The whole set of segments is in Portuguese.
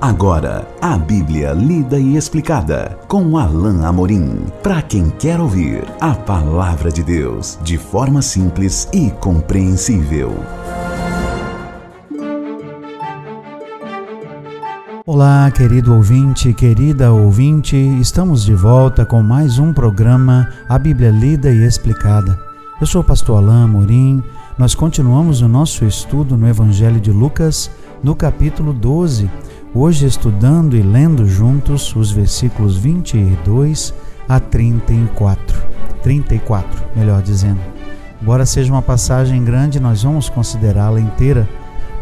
Agora, a Bíblia lida e explicada com Alain Amorim. Para quem quer ouvir a palavra de Deus de forma simples e compreensível. Olá, querido ouvinte, querida ouvinte, estamos de volta com mais um programa A Bíblia Lida e Explicada. Eu sou o pastor Alain Amorim. Nós continuamos o nosso estudo no Evangelho de Lucas, no capítulo 12 hoje estudando e lendo juntos os versículos 22 a 34. 34, melhor dizendo. Embora seja uma passagem grande, nós vamos considerá-la inteira,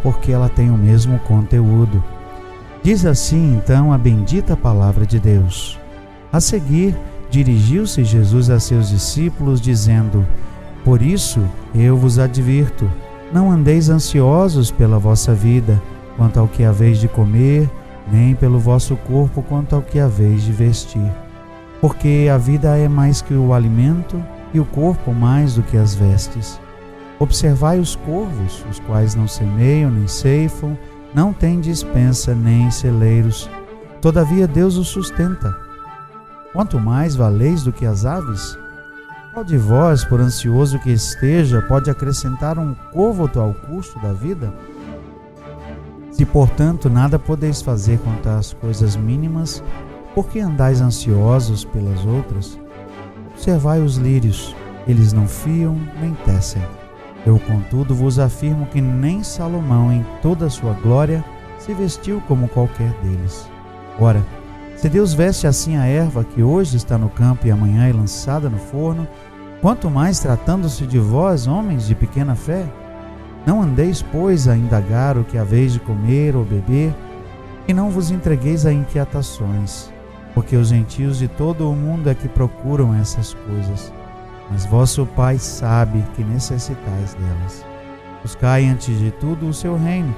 porque ela tem o mesmo conteúdo. Diz assim então a bendita palavra de Deus. A seguir, dirigiu-se Jesus a seus discípulos, dizendo: Por isso eu vos advirto, não andeis ansiosos pela vossa vida quanto ao que haveis de comer, nem pelo vosso corpo quanto ao que haveis de vestir. Porque a vida é mais que o alimento, e o corpo mais do que as vestes. Observai os corvos, os quais não semeiam nem ceifam, não têm dispensa nem celeiros. Todavia Deus os sustenta. Quanto mais valeis do que as aves? Qual de vós, por ansioso que esteja, pode acrescentar um côvoto ao custo da vida? Se, portanto, nada podeis fazer quanto às coisas mínimas, por que andais ansiosos pelas outras? Observai os lírios, eles não fiam nem tecem. Eu, contudo, vos afirmo que nem Salomão, em toda a sua glória, se vestiu como qualquer deles. Ora, se Deus veste assim a erva que hoje está no campo e amanhã é lançada no forno, quanto mais tratando-se de vós, homens de pequena fé? Não andeis, pois, a indagar o que haveis de comer ou beber, e não vos entregueis a inquietações, porque os gentios de todo o mundo é que procuram essas coisas. Mas vosso Pai sabe que necessitais delas. Buscai antes de tudo o seu reino,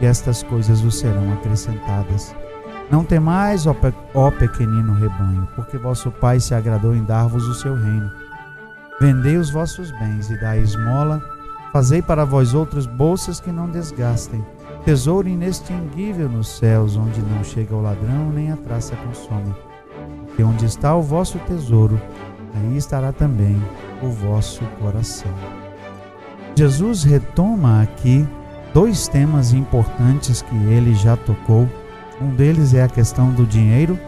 e estas coisas vos serão acrescentadas. Não temais, ó, pe ó pequenino rebanho, porque vosso Pai se agradou em dar-vos o seu reino. Vendei os vossos bens e dai esmola Fazei para vós outros bolsas que não desgastem, tesouro inextinguível nos céus, onde não chega o ladrão nem a traça consome. E onde está o vosso tesouro, aí estará também o vosso coração. Jesus retoma aqui dois temas importantes que ele já tocou. Um deles é a questão do dinheiro,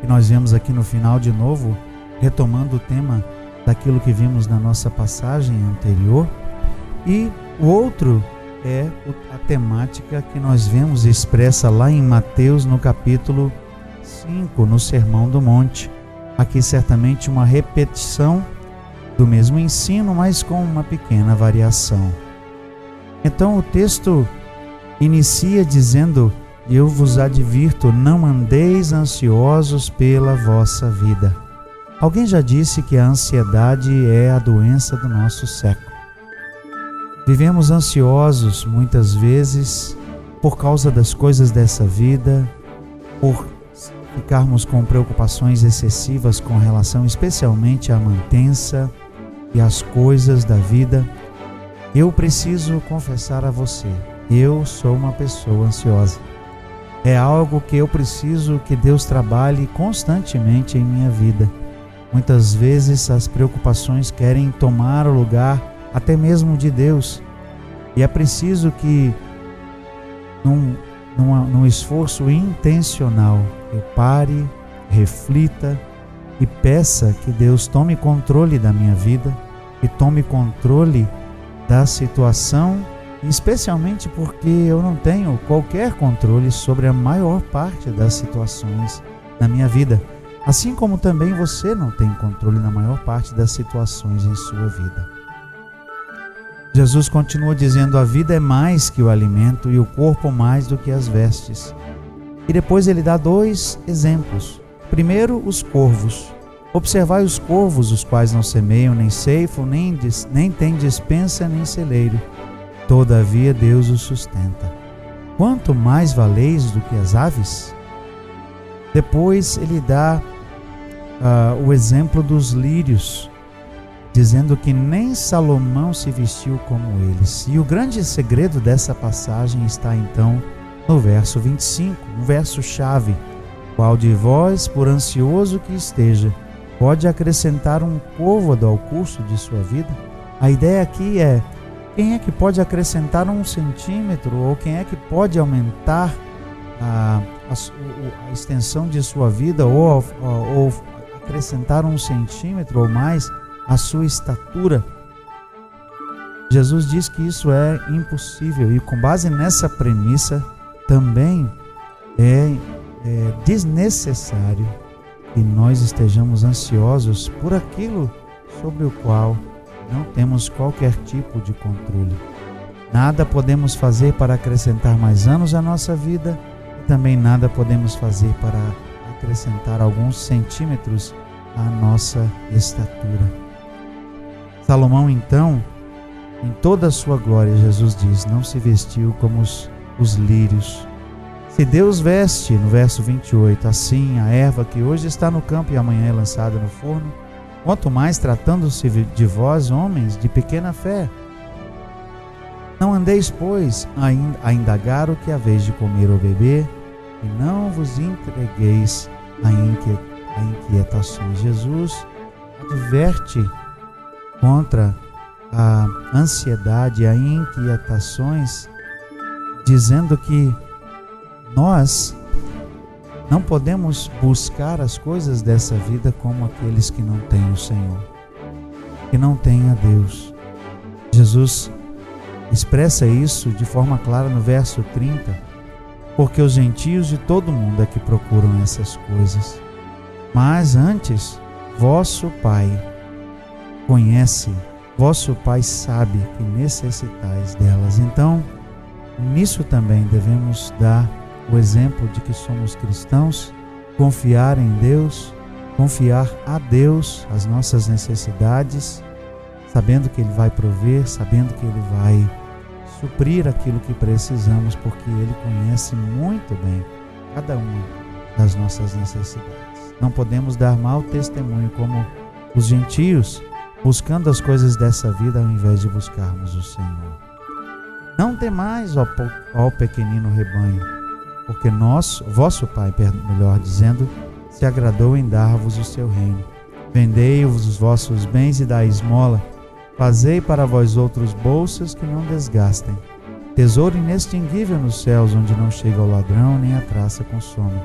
que nós vemos aqui no final de novo, retomando o tema daquilo que vimos na nossa passagem anterior. E o outro é a temática que nós vemos expressa lá em Mateus, no capítulo 5, no Sermão do Monte. Aqui, certamente, uma repetição do mesmo ensino, mas com uma pequena variação. Então, o texto inicia dizendo: Eu vos advirto, não andeis ansiosos pela vossa vida Alguém já disse que a ansiedade é a doença do nosso século. Vivemos ansiosos muitas vezes por causa das coisas dessa vida, por ficarmos com preocupações excessivas com relação especialmente à mantença e às coisas da vida. Eu preciso confessar a você, eu sou uma pessoa ansiosa. É algo que eu preciso que Deus trabalhe constantemente em minha vida Muitas vezes as preocupações querem tomar o lugar até mesmo de Deus. E é preciso que, num, num, esforço intencional, eu pare, reflita e peça que Deus tome controle da minha vida e tome controle da situação, especialmente porque eu não tenho qualquer controle sobre a maior parte das situações na minha vida. Assim como também você não tem controle na maior parte das situações em sua vida. Jesus continua dizendo: a vida é mais que o alimento e o corpo mais do que as vestes. E depois ele dá dois exemplos. Primeiro, os corvos. Observai os corvos, os quais não semeiam, nem ceifam, nem, nem têm dispensa, nem celeiro. Todavia Deus os sustenta. Quanto mais valeis do que as aves? Depois ele dá uh, o exemplo dos lírios, dizendo que nem Salomão se vestiu como eles. E o grande segredo dessa passagem está então no verso 25, um verso chave. Qual de vós, por ansioso que esteja, pode acrescentar um côvado ao curso de sua vida? A ideia aqui é quem é que pode acrescentar um centímetro ou quem é que pode aumentar a, a, a extensão de sua vida ou, ou acrescentar um centímetro ou mais a sua estatura? Jesus diz que isso é impossível e com base nessa premissa também é, é desnecessário que nós estejamos ansiosos por aquilo sobre o qual não temos qualquer tipo de controle. Nada podemos fazer para acrescentar mais anos à nossa vida também nada podemos fazer para acrescentar alguns centímetros à nossa estatura. Salomão, então, em toda a sua glória, Jesus diz, não se vestiu como os os lírios. Se Deus veste, no verso 28, assim a erva que hoje está no campo e amanhã é lançada no forno, quanto mais tratando-se de vós, homens de pequena fé. Não andeis, pois, a indagar o que haveis de comer ou beber, e não vos entregueis a inquietações. Jesus adverte contra a ansiedade, a inquietações dizendo que nós não podemos buscar as coisas dessa vida como aqueles que não têm o Senhor, que não têm a Deus. Jesus expressa isso de forma clara no verso 30, porque os gentios de todo mundo é que procuram essas coisas. Mas antes, vosso Pai conhece, vosso Pai sabe que necessitais delas. Então, Nisso também devemos dar o exemplo de que somos cristãos, confiar em Deus, confiar a Deus as nossas necessidades, sabendo que Ele vai prover, sabendo que Ele vai suprir aquilo que precisamos, porque Ele conhece muito bem cada uma das nossas necessidades. Não podemos dar mau testemunho como os gentios, buscando as coisas dessa vida ao invés de buscarmos o Senhor. Não temais, ó, ó pequenino rebanho, porque nós, vosso Pai, melhor dizendo, se agradou em dar-vos o seu reino. Vendei-vos os vossos bens e dai esmola. Fazei para vós outros bolsas que não desgastem. Tesouro inextinguível nos céus, onde não chega o ladrão nem a traça consome.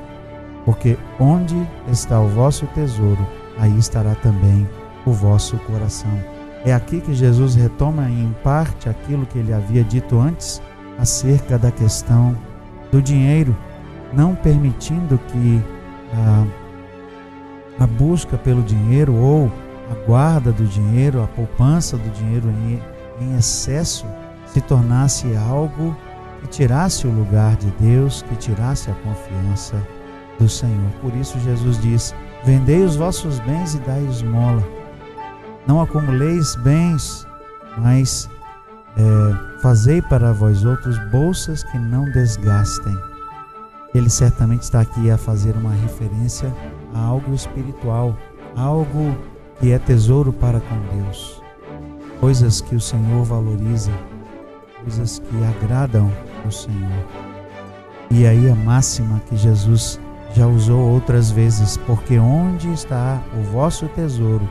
Porque onde está o vosso tesouro, aí estará também o vosso coração. É aqui que Jesus retoma em parte aquilo que ele havia dito antes acerca da questão do dinheiro, não permitindo que a, a busca pelo dinheiro ou a guarda do dinheiro, a poupança do dinheiro em, em excesso se tornasse algo que tirasse o lugar de Deus, que tirasse a confiança do Senhor. Por isso Jesus diz: Vendei os vossos bens e dai esmola não acumuleis bens, mas é, fazei para vós outros bolsas que não desgastem. Ele certamente está aqui a fazer uma referência a algo espiritual, algo que é tesouro para com Deus, coisas que o Senhor valoriza, coisas que agradam o Senhor. E aí a máxima que Jesus já usou outras vezes, porque onde está o vosso tesouro,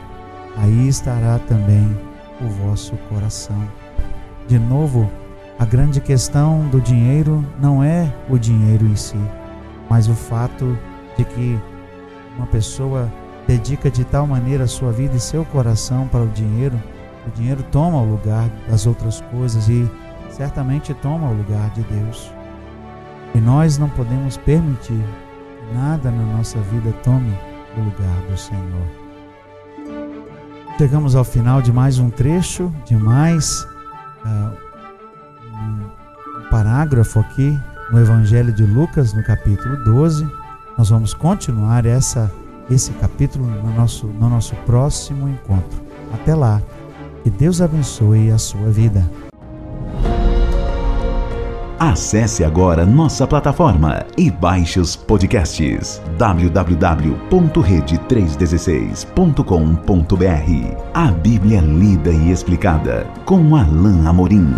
aí estará também o vosso coração. De novo, a grande questão do dinheiro não é o dinheiro em si, mas o fato de que uma pessoa dedica de tal maneira a sua vida e seu coração para o dinheiro, o dinheiro toma o lugar das outras coisas e certamente toma o lugar de Deus. E nós não podemos permitir que nada na nossa vida tome o lugar do Senhor. Chegamos ao final de mais um trecho, de mais uh, um parágrafo aqui no Evangelho de Lucas, no capítulo 12. Nós vamos continuar essa, esse capítulo no nosso, no nosso próximo encontro. Até lá, que Deus abençoe a sua vida. Acesse agora nossa plataforma e baixe os podcasts www.rede316.com.br. A Bíblia lida e explicada com Alain Amorim.